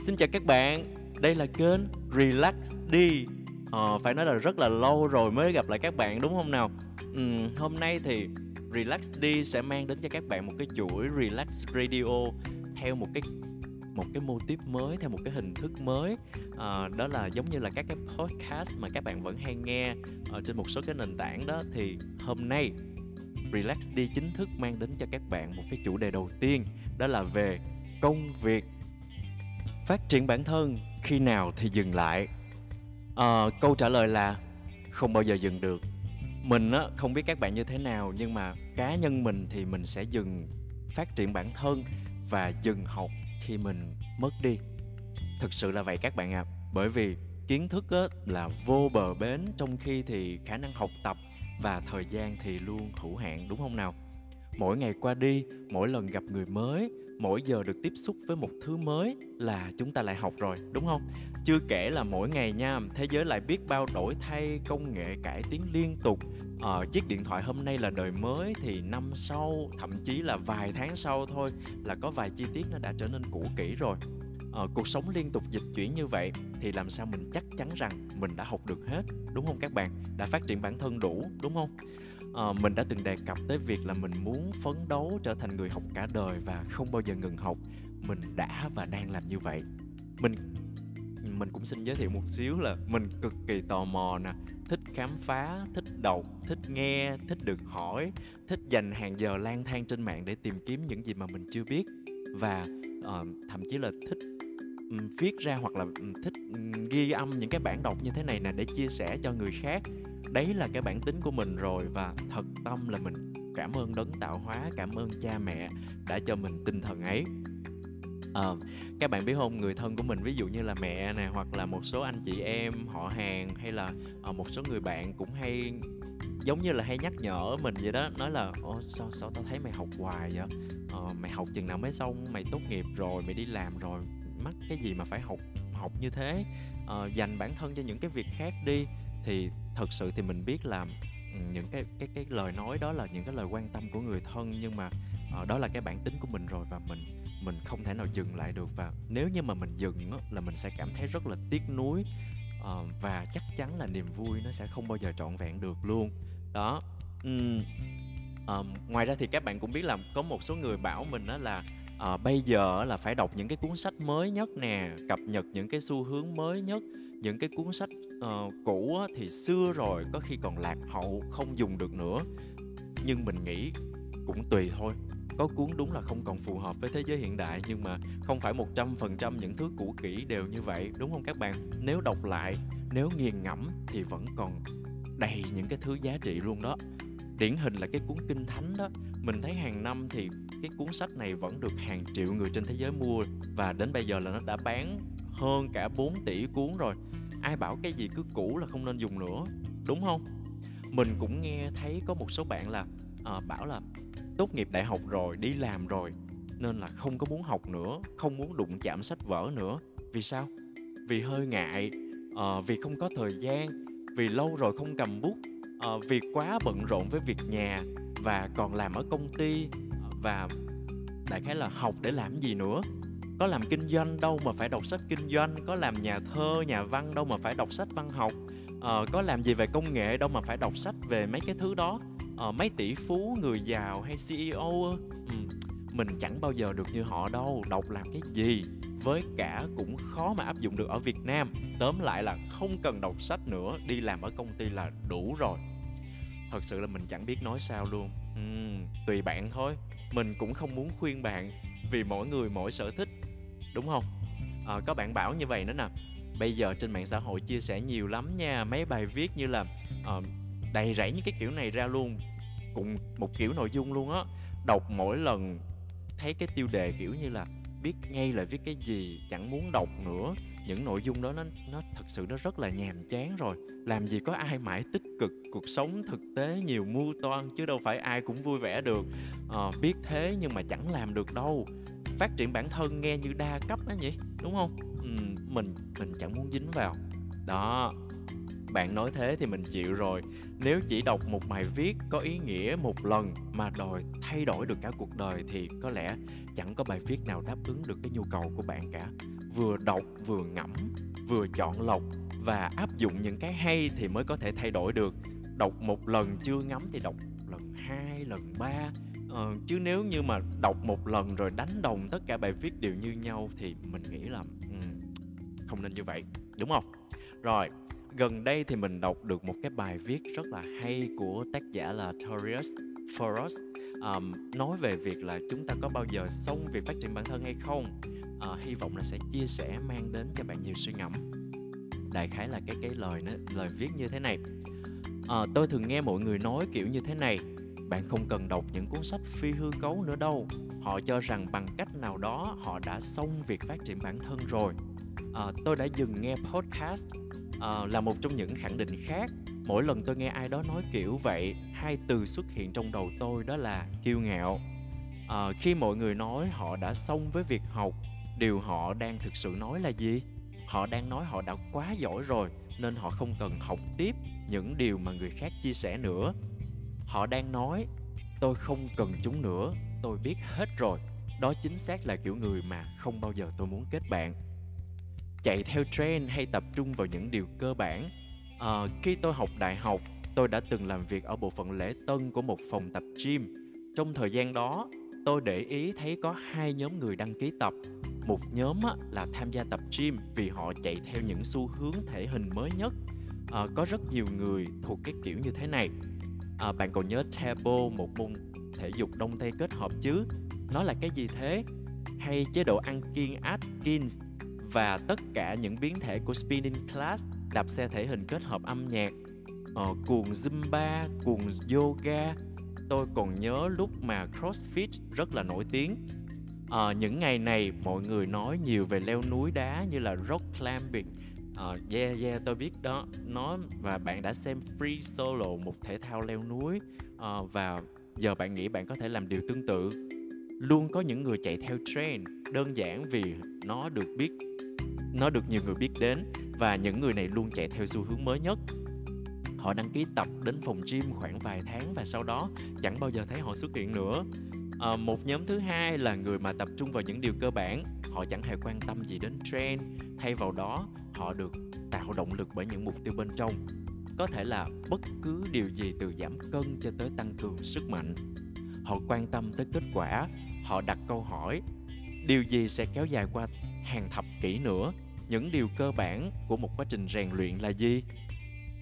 Xin chào các bạn, đây là kênh Relax đi. Ờ, Phải nói là rất là lâu rồi mới gặp lại các bạn đúng không nào? Ừ, Hôm nay thì Relax đi sẽ mang đến cho các bạn một cái chuỗi Relax Radio Theo một cái một cái mô tiếp mới theo một cái hình thức mới. À, đó là giống như là các cái podcast mà các bạn vẫn hay nghe ở trên một số cái nền tảng đó. Thì hôm nay Relax đi chính thức mang đến cho các bạn một cái chủ đề đầu tiên đó là về công việc phát triển bản thân khi nào thì dừng lại? À, câu trả lời là không bao giờ dừng được. Mình á không biết các bạn như thế nào nhưng mà cá nhân mình thì mình sẽ dừng phát triển bản thân và dừng học khi mình mất đi. Thực sự là vậy các bạn ạ. À. bởi vì kiến thức á, là vô bờ bến trong khi thì khả năng học tập và thời gian thì luôn hữu hạn đúng không nào? Mỗi ngày qua đi mỗi lần gặp người mới mỗi giờ được tiếp xúc với một thứ mới là chúng ta lại học rồi đúng không? Chưa kể là mỗi ngày nha thế giới lại biết bao đổi thay công nghệ cải tiến liên tục. Ờ, chiếc điện thoại hôm nay là đời mới thì năm sau thậm chí là vài tháng sau thôi là có vài chi tiết nó đã trở nên cũ kỹ rồi. Ờ, cuộc sống liên tục dịch chuyển như vậy thì làm sao mình chắc chắn rằng mình đã học được hết đúng không các bạn? Đã phát triển bản thân đủ đúng không? Ờ, mình đã từng đề cập tới việc là mình muốn phấn đấu trở thành người học cả đời và không bao giờ ngừng học. Mình đã và đang làm như vậy. Mình mình cũng xin giới thiệu một xíu là mình cực kỳ tò mò nè. Thích khám phá thích đọc thích nghe thích được hỏi thích dành hàng giờ lang thang trên mạng để tìm kiếm những gì mà mình chưa biết. Và uh, thậm chí là thích viết ra hoặc là thích ghi âm những cái bản đọc như thế này nè để chia sẻ cho người khác. Đấy là cái bản tính của mình rồi và thật tâm là mình cảm ơn đấng tạo hóa cảm ơn cha mẹ đã cho mình tinh thần ấy. À, các bạn biết không người thân của mình ví dụ như là mẹ nè hoặc là một số anh chị em họ hàng hay là à, một số người bạn cũng hay giống như là hay nhắc nhở mình vậy đó nói là Ô, sao sao tao thấy mày học hoài vậy? Ờ, mày học chừng nào mới xong mày tốt nghiệp rồi mày đi làm rồi? Mắc cái gì mà phải học học như thế. Uh, dành bản thân cho những cái việc khác đi thì thật sự thì mình biết là những cái cái cái lời nói đó là những cái lời quan tâm của người thân nhưng mà uh, đó là cái bản tính của mình rồi và mình mình không thể nào dừng lại được. Và nếu như mà mình dừng á, là mình sẽ cảm thấy rất là tiếc nuối uh, và chắc chắn là niềm vui nó sẽ không bao giờ trọn vẹn được luôn. Đó. Um, um, ngoài ra thì các bạn cũng biết là có một số người bảo mình đó là à, bây giờ là phải đọc những cái cuốn sách mới nhất nè cập nhật những cái xu hướng mới nhất những cái cuốn sách uh, cũ á, thì xưa rồi có khi còn lạc hậu không dùng được nữa. Nhưng mình nghĩ cũng tùy thôi. Có cuốn đúng là không còn phù hợp với thế giới hiện đại nhưng mà không phải một trăm phần trăm những thứ cũ kỹ đều như vậy đúng không các bạn? Nếu đọc lại nếu nghiền ngẫm thì vẫn còn đầy những cái thứ giá trị luôn đó. Điển hình là cái cuốn kinh thánh đó. Mình thấy hàng năm thì cái cuốn sách này vẫn được hàng triệu người trên thế giới mua và đến bây giờ là nó đã bán hơn cả 4 tỷ cuốn rồi. Ai bảo cái gì cứ cũ là không nên dùng nữa đúng không? Mình cũng nghe thấy có một số bạn là à, bảo là tốt nghiệp đại học rồi đi làm rồi nên là không có muốn học nữa không muốn đụng chạm sách vở nữa. Vì sao? Vì hơi ngại à, vì không có thời gian vì lâu rồi không cầm bút à, vì quá bận rộn với việc nhà và còn làm ở công ty và đại khái là học để làm gì nữa. Có làm kinh doanh đâu mà phải đọc sách kinh doanh có làm nhà thơ nhà văn đâu mà phải đọc sách văn học ờ, có làm gì về công nghệ đâu mà phải đọc sách về mấy cái thứ đó. Ờ, mấy tỷ phú người giàu hay ceo ừ, mình chẳng bao giờ được như họ đâu. Đọc làm cái gì? Với cả cũng khó mà áp dụng được ở Việt Nam. Tóm lại là không cần đọc sách nữa Đi làm ở công ty là đủ rồi. Thật sự là mình chẳng biết nói sao luôn uhm, Tùy bạn thôi. Mình cũng không muốn khuyên bạn Vì mỗi người mỗi sở thích đúng không? À, có bạn bảo như vậy nữa nè. Bây giờ trên mạng xã hội chia sẻ nhiều lắm nha mấy bài viết như là uh, đầy rẫy những cái kiểu này ra luôn cùng một kiểu nội dung luôn á. Đọc mỗi lần thấy cái tiêu đề kiểu như là biết ngay là viết cái gì chẳng muốn đọc nữa những nội dung đó nó nó thật sự nó rất là nhàm chán rồi. Làm gì có ai mãi tích cực cuộc sống thực tế nhiều mưu toan chứ đâu phải ai cũng vui vẻ được. À, biết thế nhưng mà chẳng làm được đâu. Phát triển bản thân nghe như đa cấp đó nhỉ đúng không? Ừ, mình mình chẳng muốn dính vào. Đó bạn nói thế thì mình chịu rồi. Nếu chỉ đọc một bài viết có ý nghĩa một lần mà đòi thay đổi được cả cuộc đời thì có lẽ chẳng có bài viết nào đáp ứng được cái nhu cầu của bạn cả vừa đọc vừa ngẫm vừa chọn lọc và áp dụng những cái hay thì mới có thể thay đổi được. Đọc một lần chưa ngắm thì đọc lần hai lần ba. Ờ, chứ nếu như mà đọc một lần rồi đánh đồng tất cả bài viết đều như nhau thì mình nghĩ là um, không nên như vậy đúng không? Rồi gần đây thì mình đọc được một cái bài viết rất là hay của tác giả là Torius. Foros um, nói về việc là chúng ta có bao giờ xong việc phát triển bản thân hay không uh, hy vọng là sẽ chia sẻ mang đến cho bạn nhiều suy ngẫm. Đại khái là cái cái lời nó lời viết như thế này. Uh, tôi thường nghe mọi người nói kiểu như thế này bạn không cần đọc những cuốn sách phi hư cấu nữa đâu. Họ cho rằng bằng cách nào đó họ đã xong việc phát triển bản thân rồi. À, tôi đã dừng nghe podcast à, là một trong những khẳng định khác mỗi lần tôi nghe ai đó nói kiểu vậy hai từ xuất hiện trong đầu tôi đó là kiêu ngạo. À, khi mọi người nói họ đã xong với việc học điều họ đang thực sự nói là gì? Họ đang nói họ đã quá giỏi rồi nên họ không cần học tiếp những điều mà người khác chia sẻ nữa. Họ đang nói tôi không cần chúng nữa tôi biết hết rồi. Đó chính xác là kiểu người mà không bao giờ tôi muốn kết bạn. Chạy theo trend hay tập trung vào những điều cơ bản à, khi tôi học đại học tôi đã từng làm việc ở bộ phận lễ tân của một phòng tập gym. Trong thời gian đó tôi để ý thấy có hai nhóm người đăng ký tập. Một nhóm là tham gia tập gym vì họ chạy theo những xu hướng thể hình mới nhất. À, có rất nhiều người thuộc cái kiểu như thế này. À, bạn còn nhớ tabo một môn thể dục đông tây kết hợp chứ? Nó là cái gì thế? Hay chế độ ăn kiêng Atkins và tất cả những biến thể của spinning class? Đạp xe thể hình kết hợp âm nhạc ờ, cuồng zumba cuồng yoga. Tôi còn nhớ lúc mà crossfit rất là nổi tiếng. Ờ, những ngày này mọi người nói nhiều về leo núi đá như là rock climbing. Ờ, yeah yeah tôi biết đó. Nó và bạn đã xem free solo một thể thao leo núi. Ờ, và giờ bạn nghĩ bạn có thể làm điều tương tự. Luôn có những người chạy theo trend đơn giản vì nó được biết nó được nhiều người biết đến và những người này luôn chạy theo xu hướng mới nhất. Họ đăng ký tập đến phòng gym khoảng vài tháng và sau đó chẳng bao giờ thấy họ xuất hiện nữa. À, một nhóm thứ hai là người mà tập trung vào những điều cơ bản. Họ chẳng hề quan tâm gì đến trend. Thay vào đó họ được tạo động lực bởi những mục tiêu bên trong. Có thể là bất cứ điều gì từ giảm cân cho tới tăng cường sức mạnh. Họ quan tâm tới kết quả. Họ đặt câu hỏi điều gì sẽ kéo dài qua hàng thập kỷ nữa? Những điều cơ bản của một quá trình rèn luyện là gì?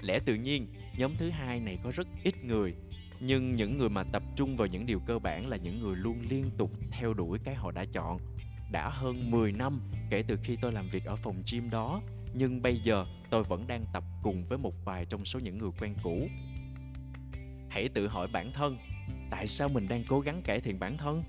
Lẽ tự nhiên, nhóm thứ hai này có rất ít người, nhưng những người mà tập trung vào những điều cơ bản là những người luôn liên tục theo đuổi cái họ đã chọn. Đã hơn 10 năm kể từ khi tôi làm việc ở phòng gym đó, nhưng bây giờ tôi vẫn đang tập cùng với một vài trong số những người quen cũ. Hãy tự hỏi bản thân, tại sao mình đang cố gắng cải thiện bản thân?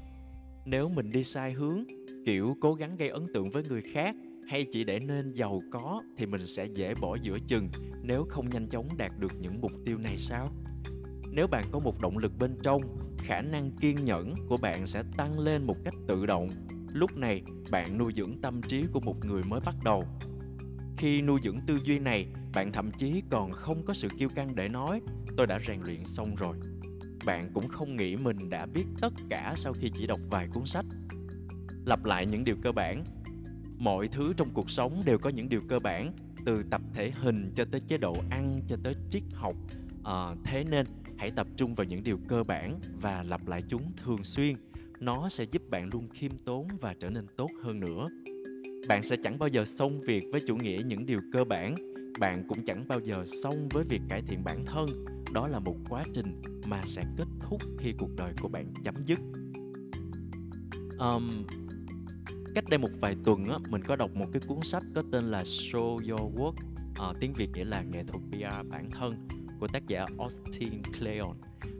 Nếu mình đi sai hướng, kiểu cố gắng gây ấn tượng với người khác hay chỉ để nên giàu có thì mình sẽ dễ bỏ giữa chừng, nếu không nhanh chóng đạt được những mục tiêu này sao? Nếu bạn có một động lực bên trong, khả năng kiên nhẫn của bạn sẽ tăng lên một cách tự động. Lúc này, bạn nuôi dưỡng tâm trí của một người mới bắt đầu. Khi nuôi dưỡng tư duy này, bạn thậm chí còn không có sự kiêu căng để nói, tôi đã rèn luyện xong rồi. Bạn cũng không nghĩ mình đã biết tất cả sau khi chỉ đọc vài cuốn sách. Lặp lại những điều cơ bản mọi thứ trong cuộc sống đều có những điều cơ bản từ tập thể hình cho tới chế độ ăn cho tới triết học. À, thế nên hãy tập trung vào những điều cơ bản và lặp lại chúng thường xuyên. Nó sẽ giúp bạn luôn khiêm tốn và trở nên tốt hơn nữa. Bạn sẽ chẳng bao giờ xong việc với chủ nghĩa những điều cơ bản. Bạn cũng chẳng bao giờ xong với việc cải thiện bản thân. Đó là một quá trình mà sẽ kết thúc khi cuộc đời của bạn chấm dứt. Um, cách đây một vài tuần á, mình có đọc một cái cuốn sách có tên là Show Your Work à, tiếng Việt nghĩa là nghệ thuật PR bản thân của tác giả Austin Kleon.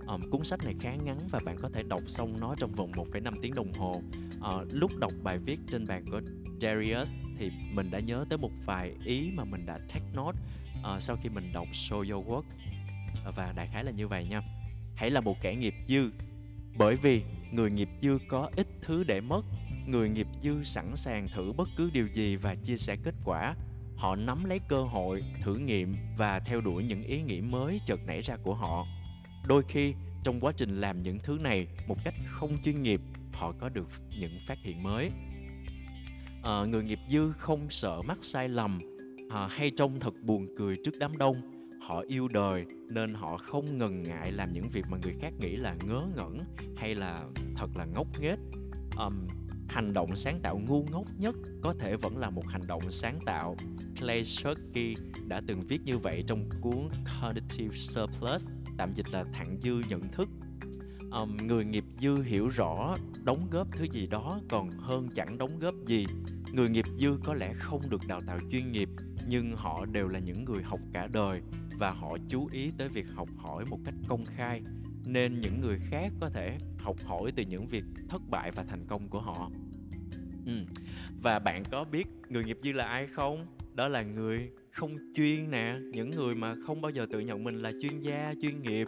Um, cuốn sách này khá ngắn và bạn có thể đọc xong nó trong vòng 1,5 tiếng đồng hồ. À, lúc đọc bài viết trên bàn của Darius thì mình đã nhớ tới một vài ý mà mình đã take note à, sau khi mình đọc Show Your Work. Và đại khái là như vậy nha. Hãy là một kẻ nghiệp dư bởi vì người nghiệp dư có ít thứ để mất người nghiệp dư sẵn sàng thử bất cứ điều gì và chia sẻ kết quả. Họ nắm lấy cơ hội thử nghiệm và theo đuổi những ý nghĩ mới chợt nảy ra của họ. Đôi khi trong quá trình làm những thứ này một cách không chuyên nghiệp họ có được những phát hiện mới. À, người nghiệp dư không sợ mắc sai lầm à, hay trông thật buồn cười trước đám đông. Họ yêu đời nên họ không ngần ngại làm những việc mà người khác nghĩ là ngớ ngẩn hay là thật là ngốc nghếch. Um, hành động sáng tạo ngu ngốc nhất có thể vẫn là một hành động sáng tạo. Clay shirky đã từng viết như vậy trong cuốn cognitive surplus tạm dịch là thặng dư nhận thức. Um, người nghiệp dư hiểu rõ đóng góp thứ gì đó còn hơn chẳng đóng góp gì. Người nghiệp dư có lẽ không được đào tạo chuyên nghiệp nhưng họ đều là những người học cả đời và họ chú ý tới việc học hỏi một cách công khai nên những người khác có thể học hỏi từ những việc thất bại và thành công của họ. Ừ. và bạn có biết người nghiệp dư là ai không? Đó là người không chuyên nè những người mà không bao giờ tự nhận mình là chuyên gia chuyên nghiệp.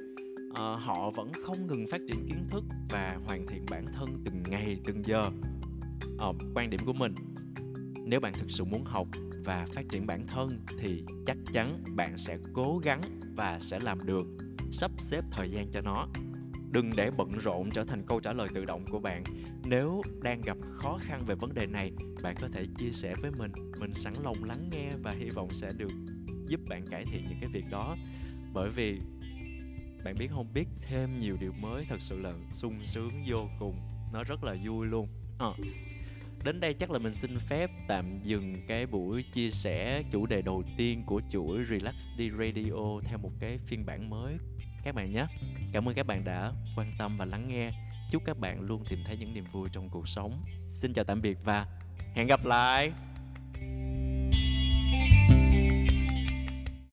À, họ vẫn không ngừng phát triển kiến thức và hoàn thiện bản thân từng ngày từng giờ. À, quan điểm của mình nếu bạn thực sự muốn học và phát triển bản thân thì chắc chắn bạn sẽ cố gắng và sẽ làm được sắp xếp thời gian cho nó. Đừng để bận rộn trở thành câu trả lời tự động của bạn. Nếu đang gặp khó khăn về vấn đề này bạn có thể chia sẻ với mình. Mình sẵn lòng lắng nghe và hy vọng sẽ được giúp bạn cải thiện những cái việc đó. Bởi vì bạn biết không biết thêm nhiều điều mới thật sự là sung sướng vô cùng. Nó rất là vui luôn. À, đến đây chắc là mình xin phép tạm dừng cái buổi chia sẻ chủ đề đầu tiên của chuỗi Relax đi Radio theo một cái phiên bản mới các bạn nhé. Cảm ơn các bạn đã quan tâm và lắng nghe. Chúc các bạn luôn tìm thấy những niềm vui trong cuộc sống. Xin chào tạm biệt và hẹn gặp lại.